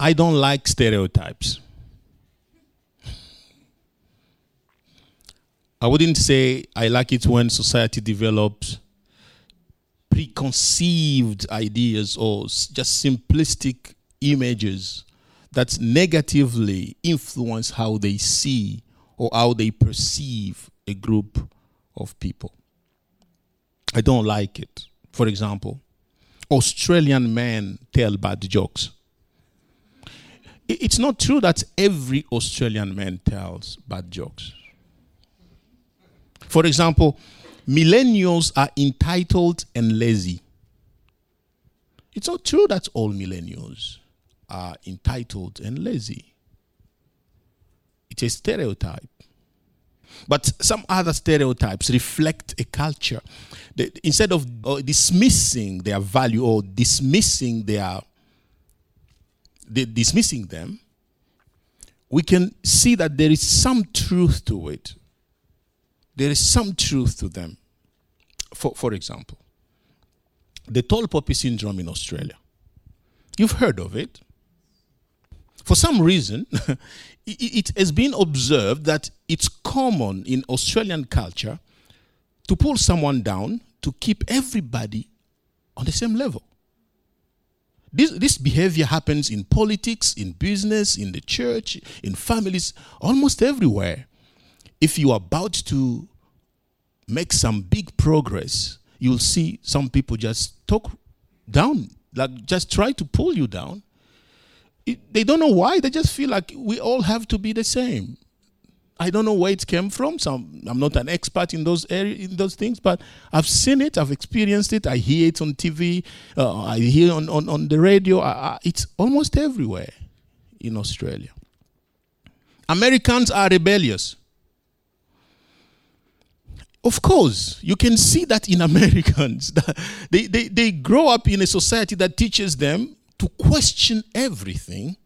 I don't like stereotypes. I wouldn't say I like it when society develops preconceived ideas or just simplistic images that negatively influence how they see or how they perceive a group of people. I don't like it. For example, Australian men tell bad jokes. It's not true that every Australian man tells bad jokes. For example, millennials are entitled and lazy. It's not true that all millennials are entitled and lazy. It's a stereotype. But some other stereotypes reflect a culture. instead of uh, dismissing their value or dismissing their dismissing them, we can see that there is some truth to it. There is some truth to them. For, for example, the tall poppy syndrome in Australia. You've heard of it. For some reason, it has been observed that it's common in Australian culture to pull someone down to keep everybody on the same level. This, this behavior happens in politics, in business, in the church, in families, almost everywhere. If you are about to make some big progress, you'll see some people just talk down, like just try to pull you down it, they don't know why. They just feel like we all have to be the same. I don't know where it came from. So I'm, not an expert in those area, in those things, but I've seen it. I've experienced it. I hear it on TV. Uh, I hear on on, on the radio. I, I, it's almost everywhere in Australia. Americans are rebellious. Of course, you can see that in Americans. they, they, they grow up in a society that teaches them to question everything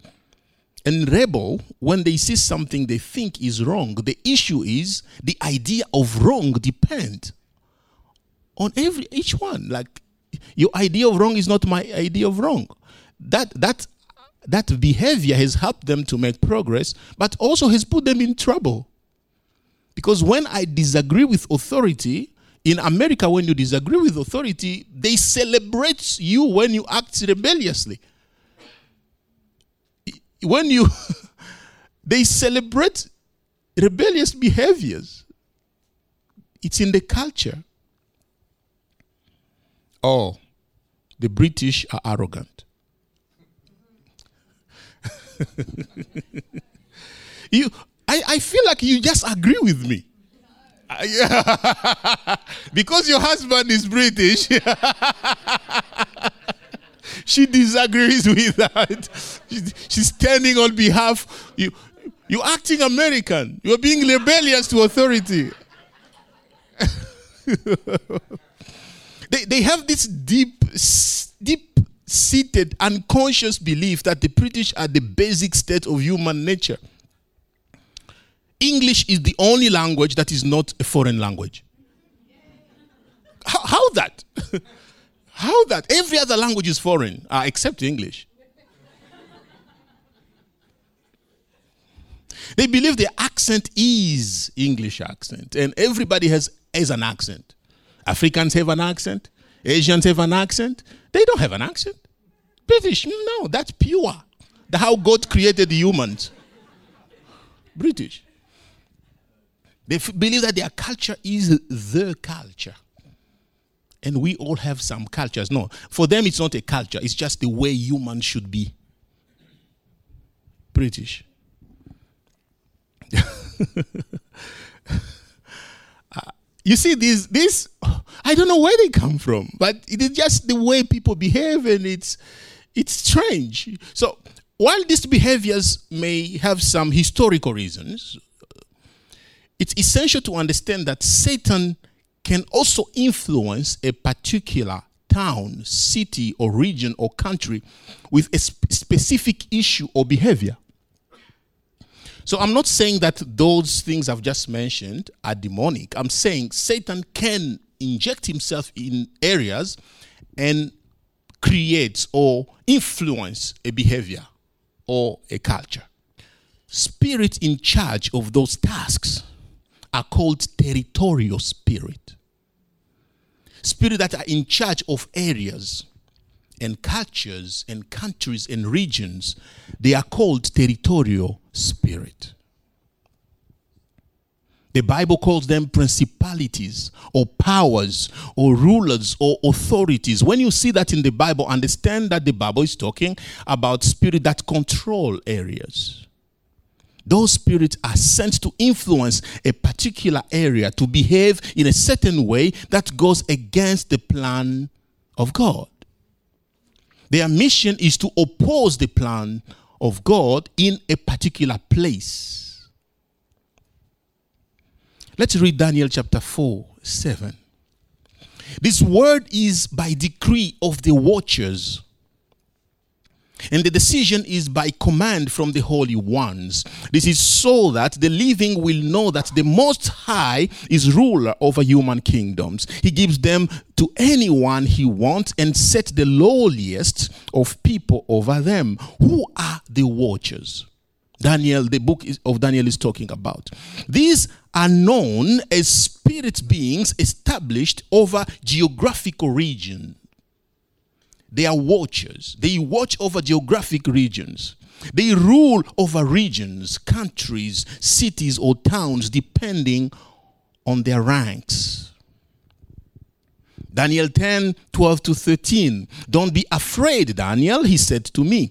and rebel when they see something they think is wrong. The issue is the idea of wrong depends on every each one. Like your idea of wrong is not my idea of wrong. That that that behavior has helped them to make progress, but also has put them in trouble. Because when I disagree with authority, in America, when you disagree with authority, they celebrate you when you act rebelliously. When you, they celebrate rebellious behaviors. It's in the culture. Oh, the British are arrogant. you, I, I feel like you just agree with me. Because your husband is British. She disagrees with that. She's standing on behalf. You, you're acting American. You're being rebellious to authority. they, they have this deep, deep seated unconscious belief that the British are the basic state of human nature. English is the only language that is not a foreign language. How, how that? how that? Every other language is foreign uh, except English. They believe their accent is English accent, and everybody has, has an accent. Africans have an accent, Asians have an accent. They don't have an accent. British, no, that's pure. The how God created humans. British. They f- believe that their culture is the culture. And we all have some cultures. No, for them, it's not a culture, it's just the way humans should be. British. uh, you see, these, this, I don't know where they come from, but it is just the way people behave, and it's, it's strange. So, while these behaviors may have some historical reasons, it's essential to understand that Satan can also influence a particular town, city, or region or country with a sp- specific issue or behavior. So I'm not saying that those things I've just mentioned are demonic. I'm saying Satan can inject himself in areas and create or influence a behavior or a culture. Spirit in charge of those tasks are called territorial spirit. Spirit that are in charge of areas and cultures and countries and regions, they are called territorial spirit. The Bible calls them principalities or powers or rulers or authorities. When you see that in the Bible, understand that the Bible is talking about spirit that control areas. Those spirits are sent to influence a particular area to behave in a certain way that goes against the plan of God. Their mission is to oppose the plan of God in a particular place. Let's read Daniel chapter 4 7. This word is by decree of the watchers. And the decision is by command from the holy ones. This is so that the living will know that the Most High is ruler over human kingdoms. He gives them to anyone he wants and set the lowliest of people over them. Who are the watchers? Daniel, the book of Daniel is talking about. These are known as spirit beings established over geographical region. They are watchers. They watch over geographic regions. They rule over regions, countries, cities, or towns depending on their ranks. Daniel 10 12 to 13. Don't be afraid, Daniel, he said to me.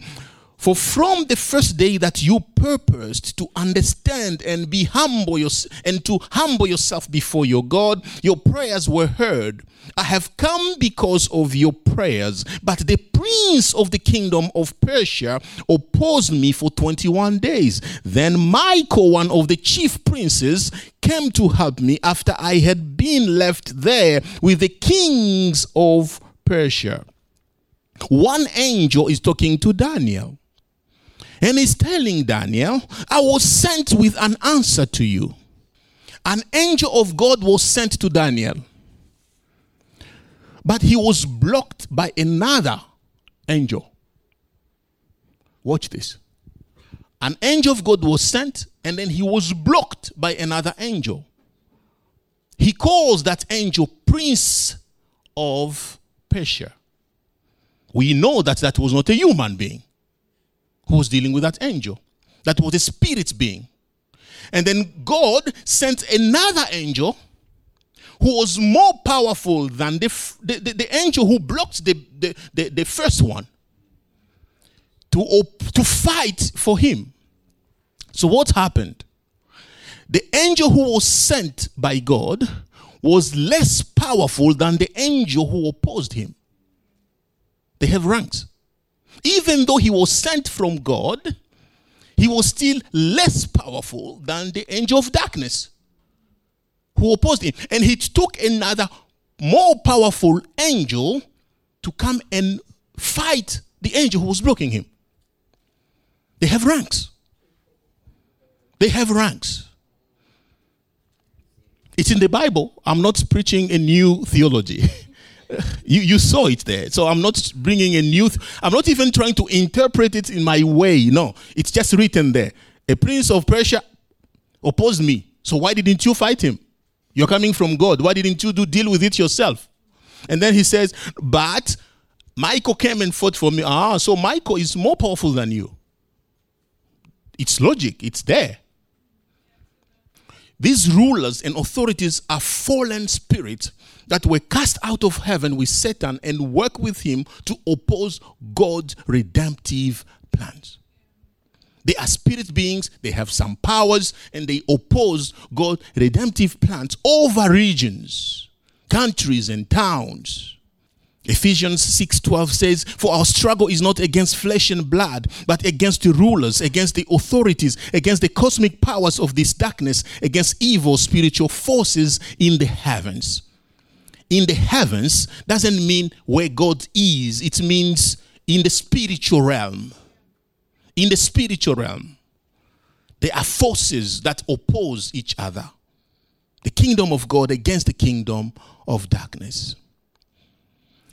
For from the first day that you purposed to understand and be humble and to humble yourself before your God, your prayers were heard. I have come because of your prayers, but the prince of the kingdom of Persia opposed me for 21 days. Then Michael, one of the chief princes, came to help me after I had been left there with the kings of Persia. One angel is talking to Daniel. And he's telling Daniel, I was sent with an answer to you. An angel of God was sent to Daniel. But he was blocked by another angel. Watch this. An angel of God was sent, and then he was blocked by another angel. He calls that angel Prince of Persia. We know that that was not a human being who was dealing with that angel. That was a spirit being. And then God sent another angel who was more powerful than the, the, the, the angel who blocked the, the, the, the first one to, op- to fight for him. So, what happened? The angel who was sent by God was less powerful than the angel who opposed him. They have ranks even though he was sent from God, he was still less powerful than the angel of darkness who opposed him. And he took another more powerful angel to come and fight the angel who was blocking him. They have ranks. They have ranks. It's in the Bible. I'm not preaching a new theology. you, you saw it there. So I'm not bringing a new, th- I'm not even trying to interpret it in my way. No, it's just written there. A prince of Persia opposed me. So why didn't you fight him? You're coming from God. Why didn't you do deal with it yourself? And then he says, but Michael came and fought for me. Ah, so Michael is more powerful than you. It's logic. It's there. These rulers and authorities are fallen spirits that were cast out of heaven with Satan and work with him to oppose God's redemptive plans. They are spirit beings, they have some powers, and they oppose God's redemptive plans over regions, countries, and towns. Ephesians 6:12 says, "For our struggle is not against flesh and blood, but against the rulers, against the authorities, against the cosmic powers of this darkness, against evil spiritual forces in the heavens." In the heavens doesn't mean where God is, it means in the spiritual realm. In the spiritual realm, there are forces that oppose each other. The kingdom of God against the kingdom of darkness.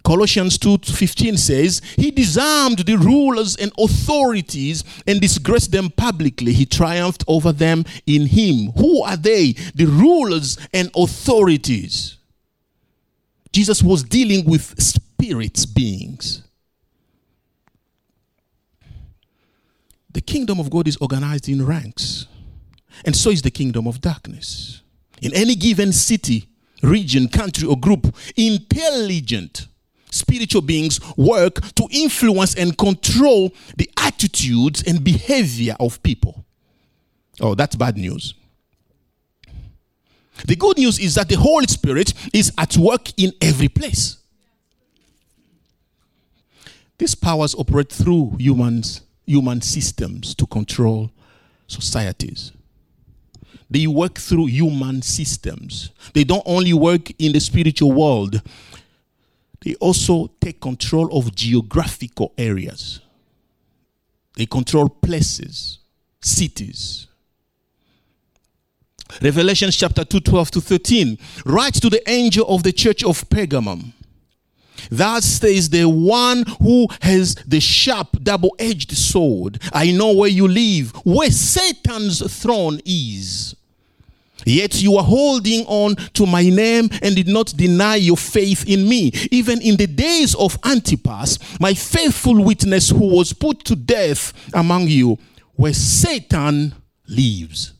Colossians 2:15 says, He disarmed the rulers and authorities and disgraced them publicly. He triumphed over them in him. Who are they? The rulers and authorities. Jesus was dealing with spirits beings. The kingdom of God is organized in ranks, and so is the kingdom of darkness. In any given city, region, country, or group, intelligent spiritual beings work to influence and control the attitudes and behavior of people. Oh, that's bad news. The good news is that the Holy Spirit is at work in every place. These powers operate through humans, human systems to control societies. They work through human systems. They don't only work in the spiritual world, they also take control of geographical areas. They control places, cities. Revelation chapter 2, 12 to 13. Write to the angel of the church of Pergamum. Thus says the one who has the sharp double edged sword. I know where you live, where Satan's throne is. Yet you are holding on to my name and did not deny your faith in me. Even in the days of Antipas, my faithful witness who was put to death among you, where Satan lives.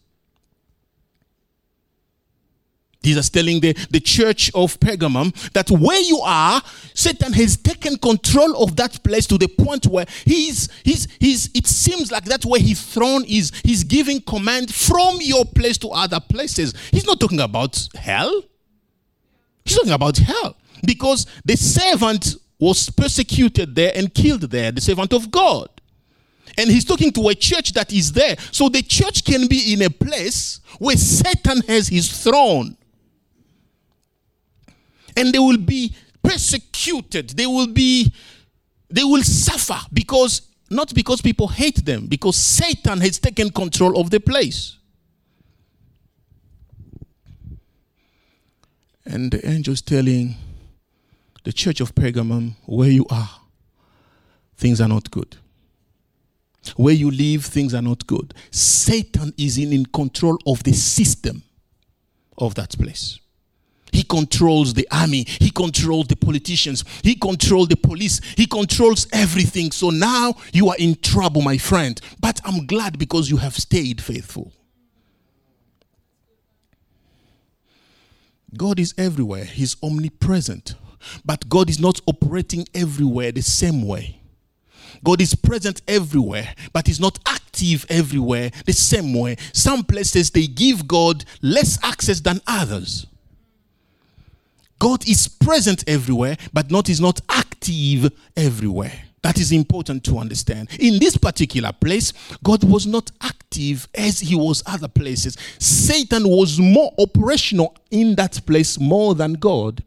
Jesus telling the, the church of Pergamum that where you are, Satan has taken control of that place to the point where he's, he's, he's, it seems like that's where his throne is. He's giving command from your place to other places. He's not talking about hell. He's talking about hell. Because the servant was persecuted there and killed there, the servant of God. And he's talking to a church that is there. So the church can be in a place where Satan has his throne and they will be persecuted. They will be, they will suffer because, not because people hate them, because Satan has taken control of the place. And the angel's telling the church of Pergamum, where you are, things are not good. Where you live, things are not good. Satan is in, in control of the system of that place. He controls the army. He controls the politicians. He controls the police. He controls everything. So now you are in trouble, my friend. But I'm glad because you have stayed faithful. God is everywhere, He's omnipresent. But God is not operating everywhere the same way. God is present everywhere, but He's not active everywhere the same way. Some places they give God less access than others. God is present everywhere, but not is not active everywhere. That is important to understand. In this particular place, God was not active as he was other places. Satan was more operational in that place more than God.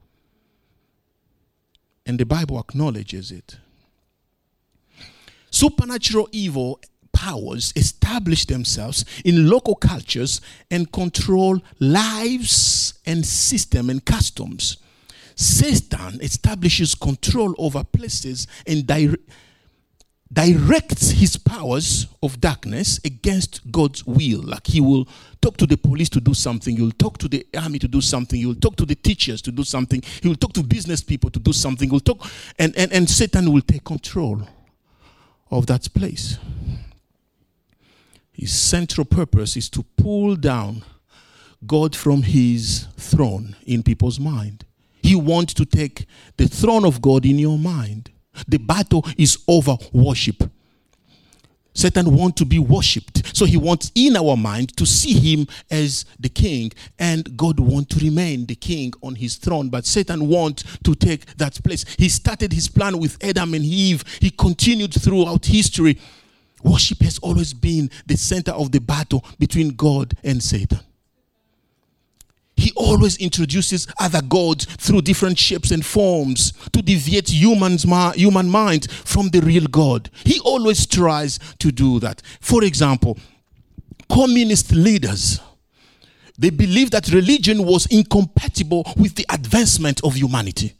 And the Bible acknowledges it. Supernatural evil powers establish themselves in local cultures and control lives and system and customs. Satan establishes control over places and di- directs his powers of darkness against God's will. Like he will talk to the police to do something, he will talk to the army to do something, he will talk to the teachers to do something, he will talk to business people to do something, he will talk, and, and, and Satan will take control of that place. His central purpose is to pull down God from his throne in people's mind. He wants to take the throne of God in your mind. The battle is over worship. Satan wants to be worshipped. So he wants in our mind to see him as the king. And God wants to remain the king on his throne. But Satan wants to take that place. He started his plan with Adam and Eve. He continued throughout history Worship has always been the center of the battle between God and Satan. He always introduces other gods through different shapes and forms to deviate humans, human mind from the real God. He always tries to do that. For example, communist leaders they believed that religion was incompatible with the advancement of humanity.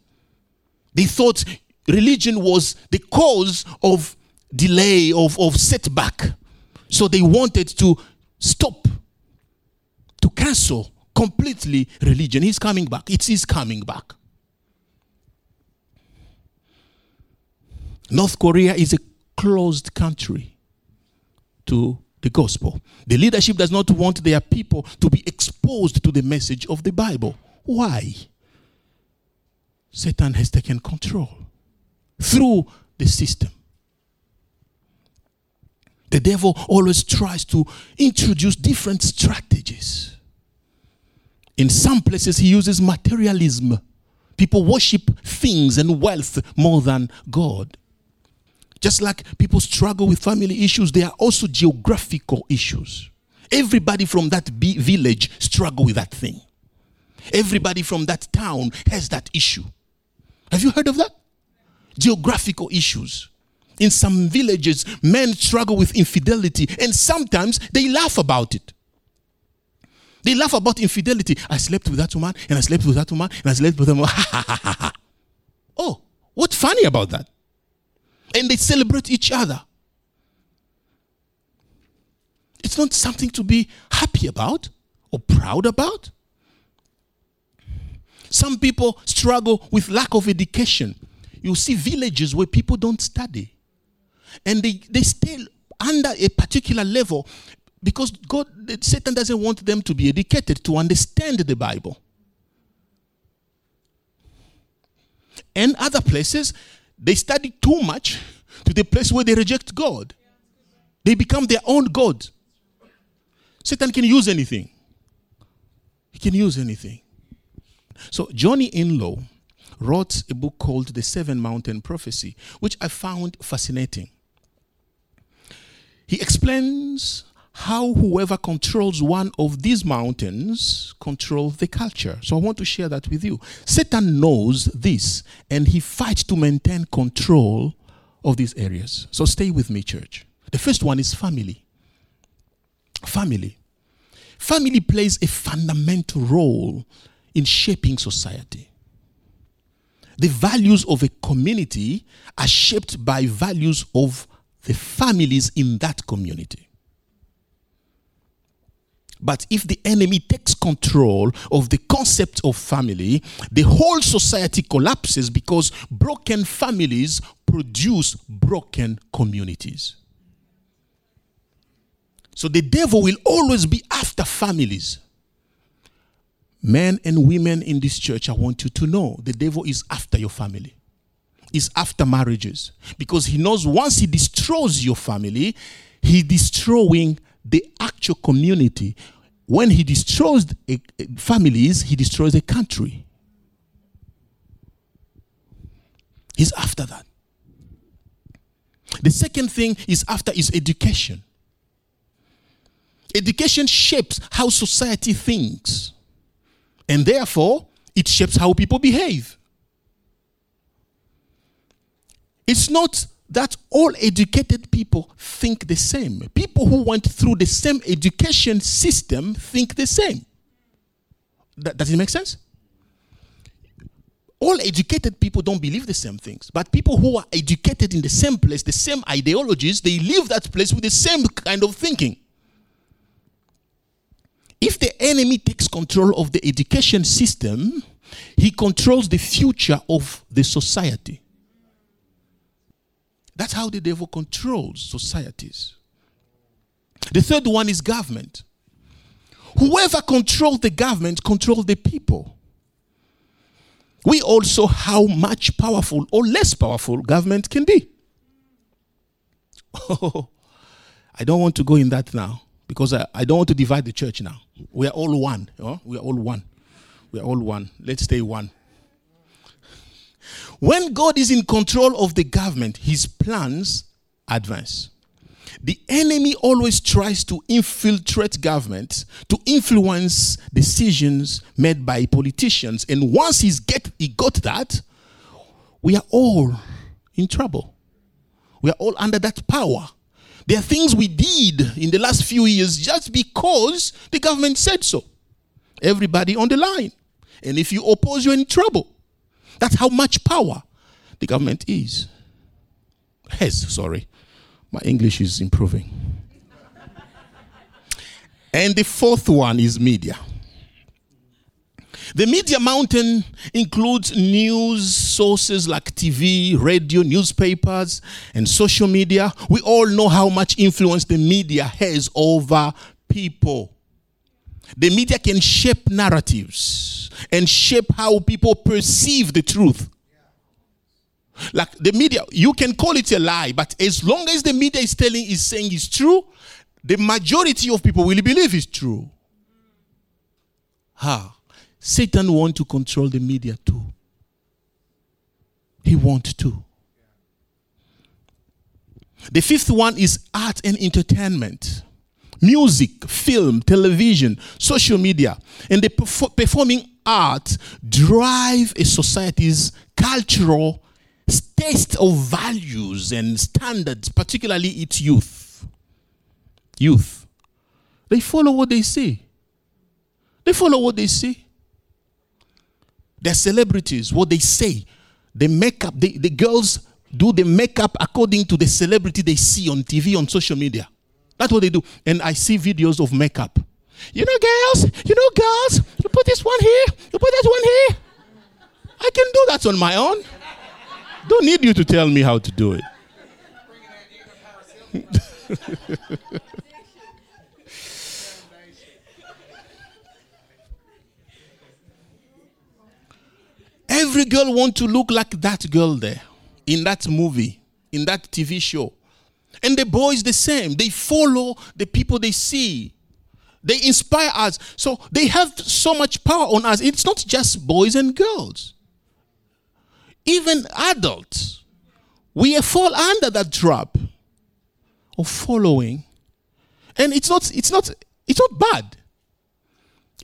They thought religion was the cause of delay, of, of setback. So they wanted to stop, to cancel completely religion. He's coming back. It is coming back. North Korea is a closed country to the gospel. The leadership does not want their people to be exposed to the message of the Bible. Why? Satan has taken control through the system. The devil always tries to introduce different strategies. In some places, he uses materialism. People worship things and wealth more than God. Just like people struggle with family issues, there are also geographical issues. Everybody from that village struggle with that thing. Everybody from that town has that issue. Have you heard of that? Geographical issues. In some villages, men struggle with infidelity, and sometimes they laugh about it. They laugh about infidelity. I slept with that woman, and I slept with that woman, and I slept with them. oh, what's funny about that? and they celebrate each other. It's not something to be happy about or proud about. Some people struggle with lack of education. You see villages where people don't study and they, they stay under a particular level because God, Satan doesn't want them to be educated to understand the Bible. And other places, they study too much to the place where they reject God. They become their own God. Satan can use anything. He can use anything. So Johnny Enlow wrote a book called The Seven Mountain Prophecy, which I found fascinating. He explains how whoever controls one of these mountains controls the culture. So I want to share that with you. Satan knows this and he fights to maintain control of these areas. So stay with me, church. The first one is family. Family. Family plays a fundamental role in shaping society. The values of a community are shaped by values of the families in that community. But if the enemy takes control of the concept of family, the whole society collapses because broken families produce broken communities. So the devil will always be after families. Men and women in this church, I want you to know the devil is after your family, is after marriages. Because he knows once he destroys your family, he's destroying the actual community. When he destroys families, he destroys a country. He's after that. The second thing is after is education. Education shapes how society thinks, and therefore it shapes how people behave. It's not that all educated people think the same. People who went through the same education system think the same. Does it make sense? All educated people don't believe the same things, but people who are educated in the same place, the same ideologies, they leave that place with the same kind of thinking. If the enemy takes control of the education system, he controls the future of the society. That's how the devil controls societies. The third one is government. Whoever controls the government controls the people. We also how much powerful or less powerful government can be. Oh, I don't want to go in that now because I, I don't want to divide the church now. We are all one. We are all one. We are all one. Let's stay one. When God is in control of the government, his plans advance. The enemy always tries to infiltrate government to influence decisions made by politicians. And once he's get, he got that, we are all in trouble. We are all under that power. There are things we did in the last few years just because the government said so. Everybody on the line. And if you oppose, you're in trouble. That's how much power the government is. Has, sorry. My English is improving. and the fourth one is media. The media mountain includes news sources like TV, radio, newspapers, and social media. We all know how much influence the media has over people. The media can shape narratives and shape how people perceive the truth. Like the media, you can call it a lie, but as long as the media is telling, is saying it's true, the majority of people will believe it's true. Ha. Satan want to control the media too. He want to. The fifth one is art and entertainment. Music, film, television, social media, and the performing art drive a society's cultural taste of values and standards, particularly its youth. Youth. They follow what they see. They follow what they see. They're celebrities, what they say. The makeup, the, the girls do the makeup according to the celebrity they see on TV, on social media. That's what they do. And I see videos of makeup. You know, girls, you know, girls, you put this one here, you put that one here. I can do that on my own. Don't need you to tell me how to do it. Every girl want to look like that girl there in that movie, in that TV show. And the boys the same. They follow the people they see. They inspire us. So they have so much power on us. It's not just boys and girls. Even adults. We fall under that trap of following. And it's not it's not it's not bad.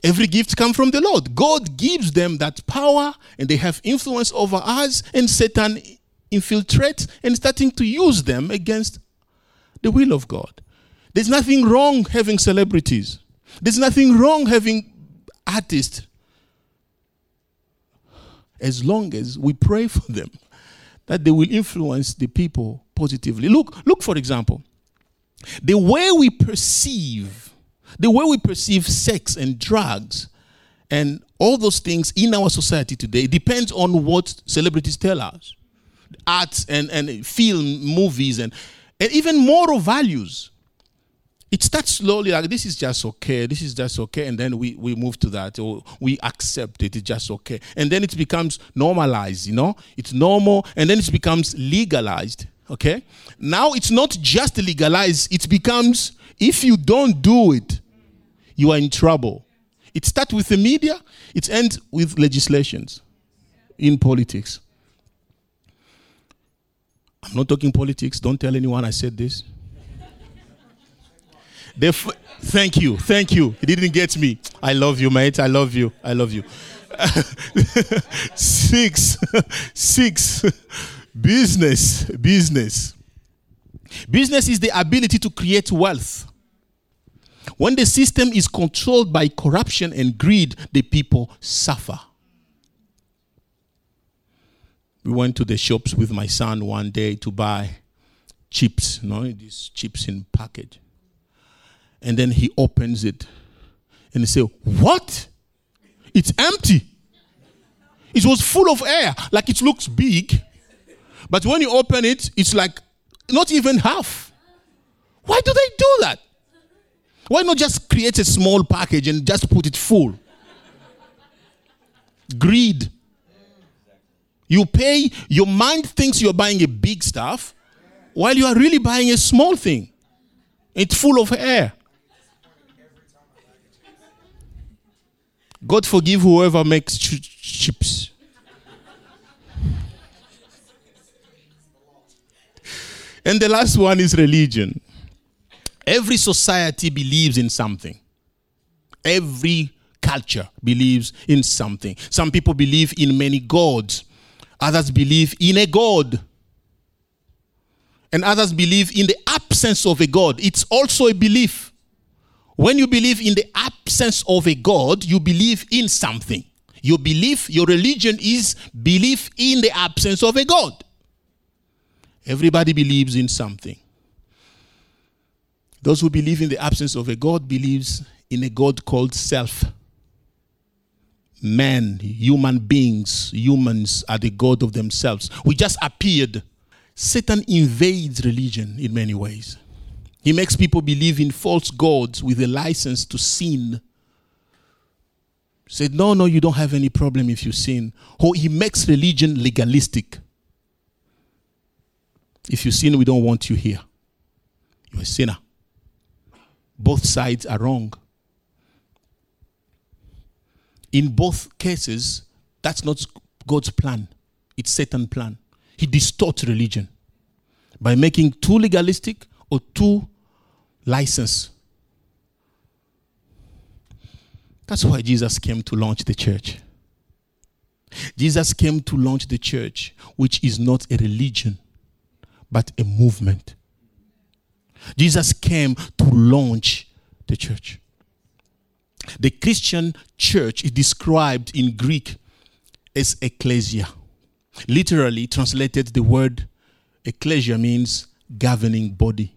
Every gift comes from the Lord. God gives them that power and they have influence over us, and Satan infiltrates and starting to use them against the will of God. There's nothing wrong having celebrities. There's nothing wrong having artists. As long as we pray for them that they will influence the people positively. Look, look for example. The way we perceive the way we perceive sex and drugs and all those things in our society today depends on what celebrities tell us. Arts and, and film, movies, and, and even moral values. It starts slowly, like this is just okay, this is just okay, and then we, we move to that, or we accept it, it's just okay. And then it becomes normalized, you know? It's normal, and then it becomes legalized, okay? Now it's not just legalized, it becomes if you don't do it, you are in trouble. It starts with the media, it ends with legislations in politics. I'm not talking politics. Don't tell anyone I said this. F- thank you, thank you. He didn't get me. I love you, mate. I love you. I love you. six, six. Business, business. Business is the ability to create wealth. When the system is controlled by corruption and greed, the people suffer. We went to the shops with my son one day to buy chips, you know, these chips in package. And then he opens it and he said, What? It's empty. It was full of air, like it looks big. But when you open it, it's like not even half. Why do they do that? Why not just create a small package and just put it full? Greed. You pay, your mind thinks you're buying a big stuff while you are really buying a small thing. It's full of air. God forgive whoever makes ch- chips. and the last one is religion. Every society believes in something. Every culture believes in something. Some people believe in many gods, others believe in a God. And others believe in the absence of a God. It's also a belief. When you believe in the absence of a God, you believe in something. Your belief, your religion is belief in the absence of a God. Everybody believes in something. Those who believe in the absence of a God believes in a God called self. Men, human beings, humans are the God of themselves. We just appeared. Satan invades religion in many ways. He makes people believe in false gods with a license to sin. Said, no, no, you don't have any problem if you sin. Or he makes religion legalistic. If you sin, we don't want you here. You're a sinner. Both sides are wrong. In both cases, that's not God's plan, it's Satan's plan. He distorts religion by making too legalistic or too licensed. That's why Jesus came to launch the church. Jesus came to launch the church, which is not a religion, but a movement. Jesus came to launch the church. The Christian church is described in Greek as ecclesia. Literally translated, the word ecclesia means governing body.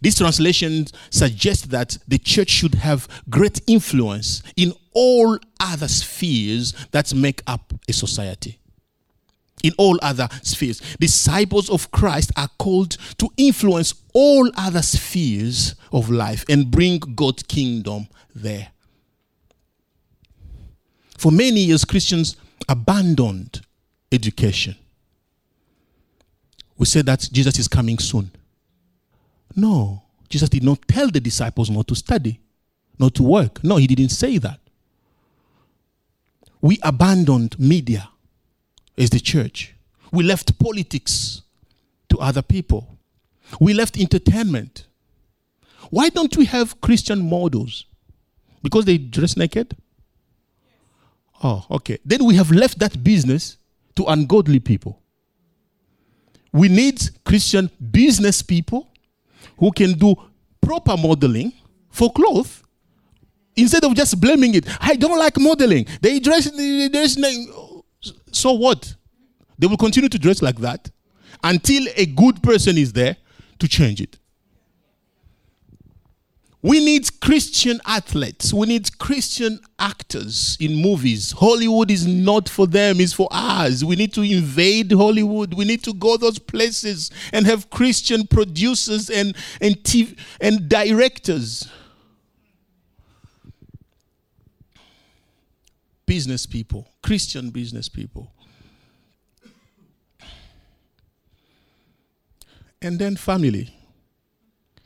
This translation suggests that the church should have great influence in all other spheres that make up a society in all other spheres. Disciples of Christ are called to influence all other spheres of life and bring God's kingdom there. For many years, Christians abandoned education. We said that Jesus is coming soon. No, Jesus did not tell the disciples not to study, not to work. No, he didn't say that. We abandoned media is the church. We left politics to other people. We left entertainment. Why don't we have Christian models? Because they dress naked? Oh, okay. Then we have left that business to ungodly people. We need Christian business people who can do proper modeling for clothes instead of just blaming it. I don't like modeling. They dress, they dress so what? They will continue to dress like that until a good person is there to change it. We need Christian athletes. We need Christian actors in movies. Hollywood is not for them, it's for us. We need to invade Hollywood. We need to go those places and have Christian producers and, and, TV, and directors. Business people, Christian business people. And then family.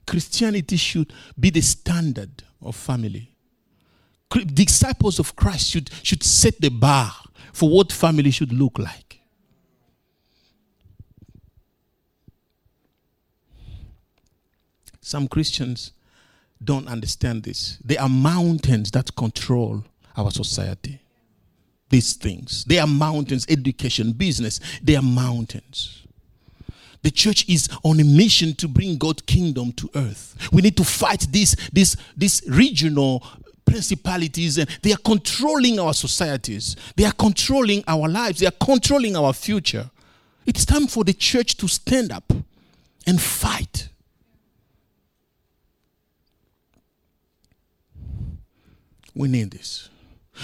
Christianity should be the standard of family. Disciples of Christ should, should set the bar for what family should look like. Some Christians don't understand this. There are mountains that control our society. These things. They are mountains, education, business, they are mountains. The church is on a mission to bring God's kingdom to earth. We need to fight these, these, these regional principalities and they are controlling our societies. They are controlling our lives. They are controlling our future. It's time for the church to stand up and fight. We need this.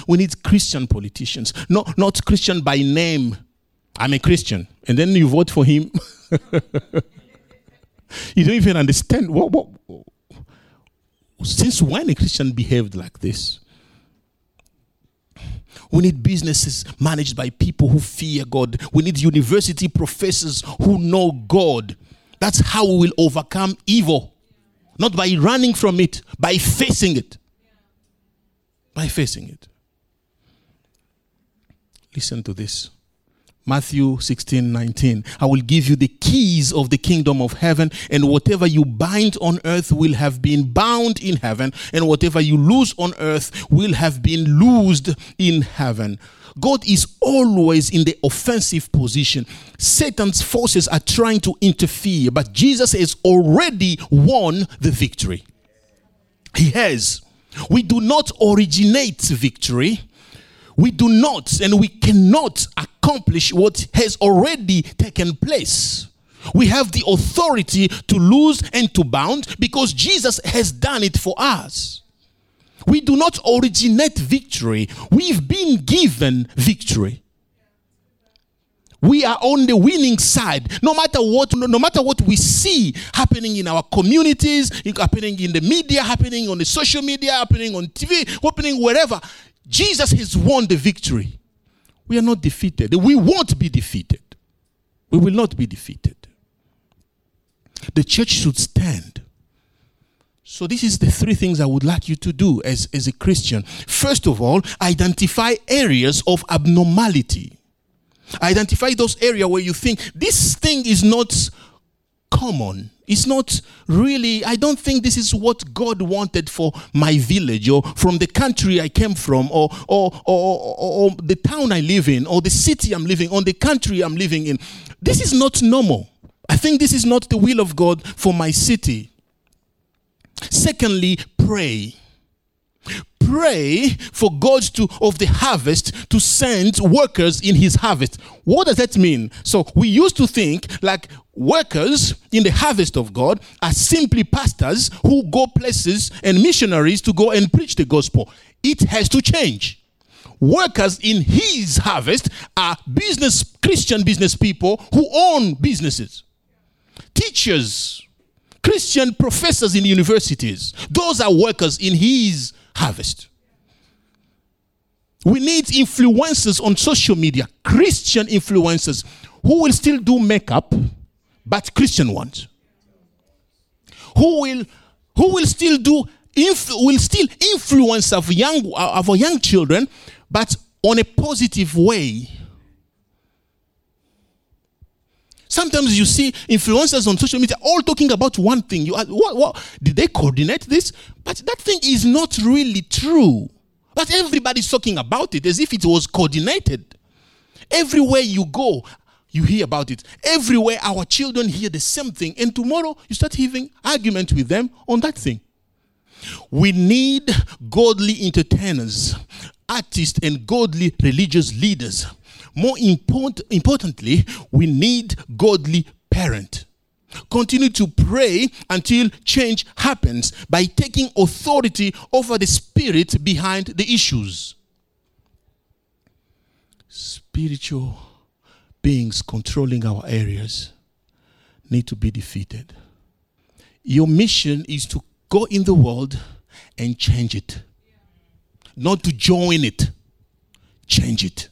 We need Christian politicians, not, not Christian by name. I'm a Christian. And then you vote for him. you don't even understand what, what, since when a Christian behaved like this. We need businesses managed by people who fear God. We need university professors who know God. That's how we will overcome evil. Not by running from it, by facing it. By facing it. Listen to this. Matthew 16, 19. I will give you the keys of the kingdom of heaven, and whatever you bind on earth will have been bound in heaven, and whatever you loose on earth will have been loosed in heaven. God is always in the offensive position. Satan's forces are trying to interfere, but Jesus has already won the victory. He has. We do not originate victory we do not and we cannot accomplish what has already taken place. We have the authority to lose and to bound because Jesus has done it for us. We do not originate victory, we've been given victory. We are on the winning side. No matter what, no matter what we see happening in our communities, happening in the media, happening on the social media, happening on TV, happening wherever, Jesus has won the victory. We are not defeated. We won't be defeated. We will not be defeated. The church should stand. So, this is the three things I would like you to do as, as a Christian. First of all, identify areas of abnormality. Identify those areas where you think this thing is not common. It's not really, I don't think this is what God wanted for my village or from the country I came from or, or, or, or, the town I live in or the city I'm living or the country I'm living in. This is not normal. I think this is not the will of God for my city. Secondly, pray. Pray for God to of the harvest to send workers in his harvest. What does that mean? So we used to think like workers in the harvest of God are simply pastors who go places and missionaries to go and preach the gospel. It has to change workers in his harvest are business christian business people who own businesses teachers christian professors in universities those are workers in his harvest we need influencers on social media christian influencers who will still do makeup but christian ones who will who will still do will still influence of young of our young children but on a positive way. Sometimes you see influencers on social media all talking about one thing. You ask, what, what did they coordinate this? But that thing is not really true. But everybody's talking about it as if it was coordinated. Everywhere you go, you hear about it. Everywhere our children hear the same thing, and tomorrow you start having argument with them on that thing. We need godly entertainers artists and godly religious leaders. More important, importantly, we need godly parent. Continue to pray until change happens by taking authority over the spirit behind the issues. Spiritual beings controlling our areas need to be defeated. Your mission is to go in the world and change it not to join it. Change it.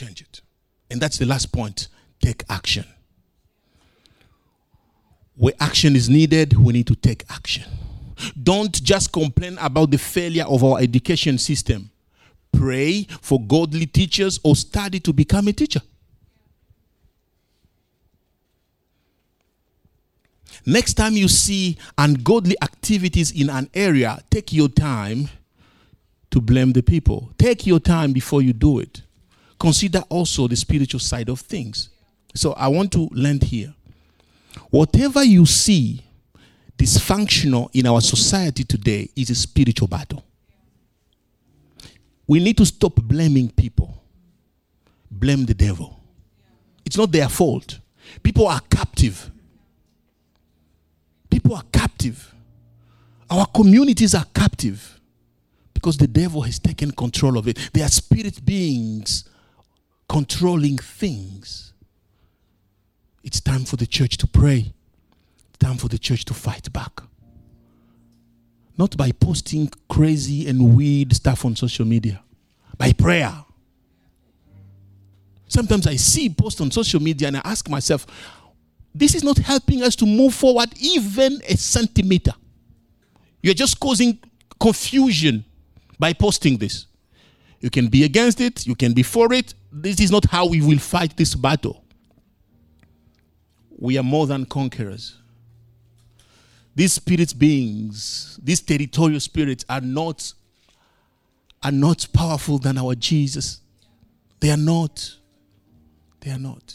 Change it. And that's the last point. Take action. Where action is needed, we need to take action. Don't just complain about the failure of our education system. Pray for godly teachers or study to become a teacher. Next time you see ungodly activities in an area, take your time to blame the people. Take your time before you do it. Consider also the spiritual side of things. So I want to land here. Whatever you see dysfunctional in our society today is a spiritual battle. We need to stop blaming people. Blame the devil. It's not their fault. People are captive People are captive. Our communities are captive because the devil has taken control of it. They are spirit beings controlling things. It's time for the church to pray. It's time for the church to fight back. Not by posting crazy and weird stuff on social media, by prayer. Sometimes I see posts on social media and I ask myself, this is not helping us to move forward even a centimeter. You're just causing confusion by posting this. You can be against it, you can be for it. This is not how we will fight this battle. We are more than conquerors. These spirit beings, these territorial spirits are not are not powerful than our Jesus. They are not. They are not.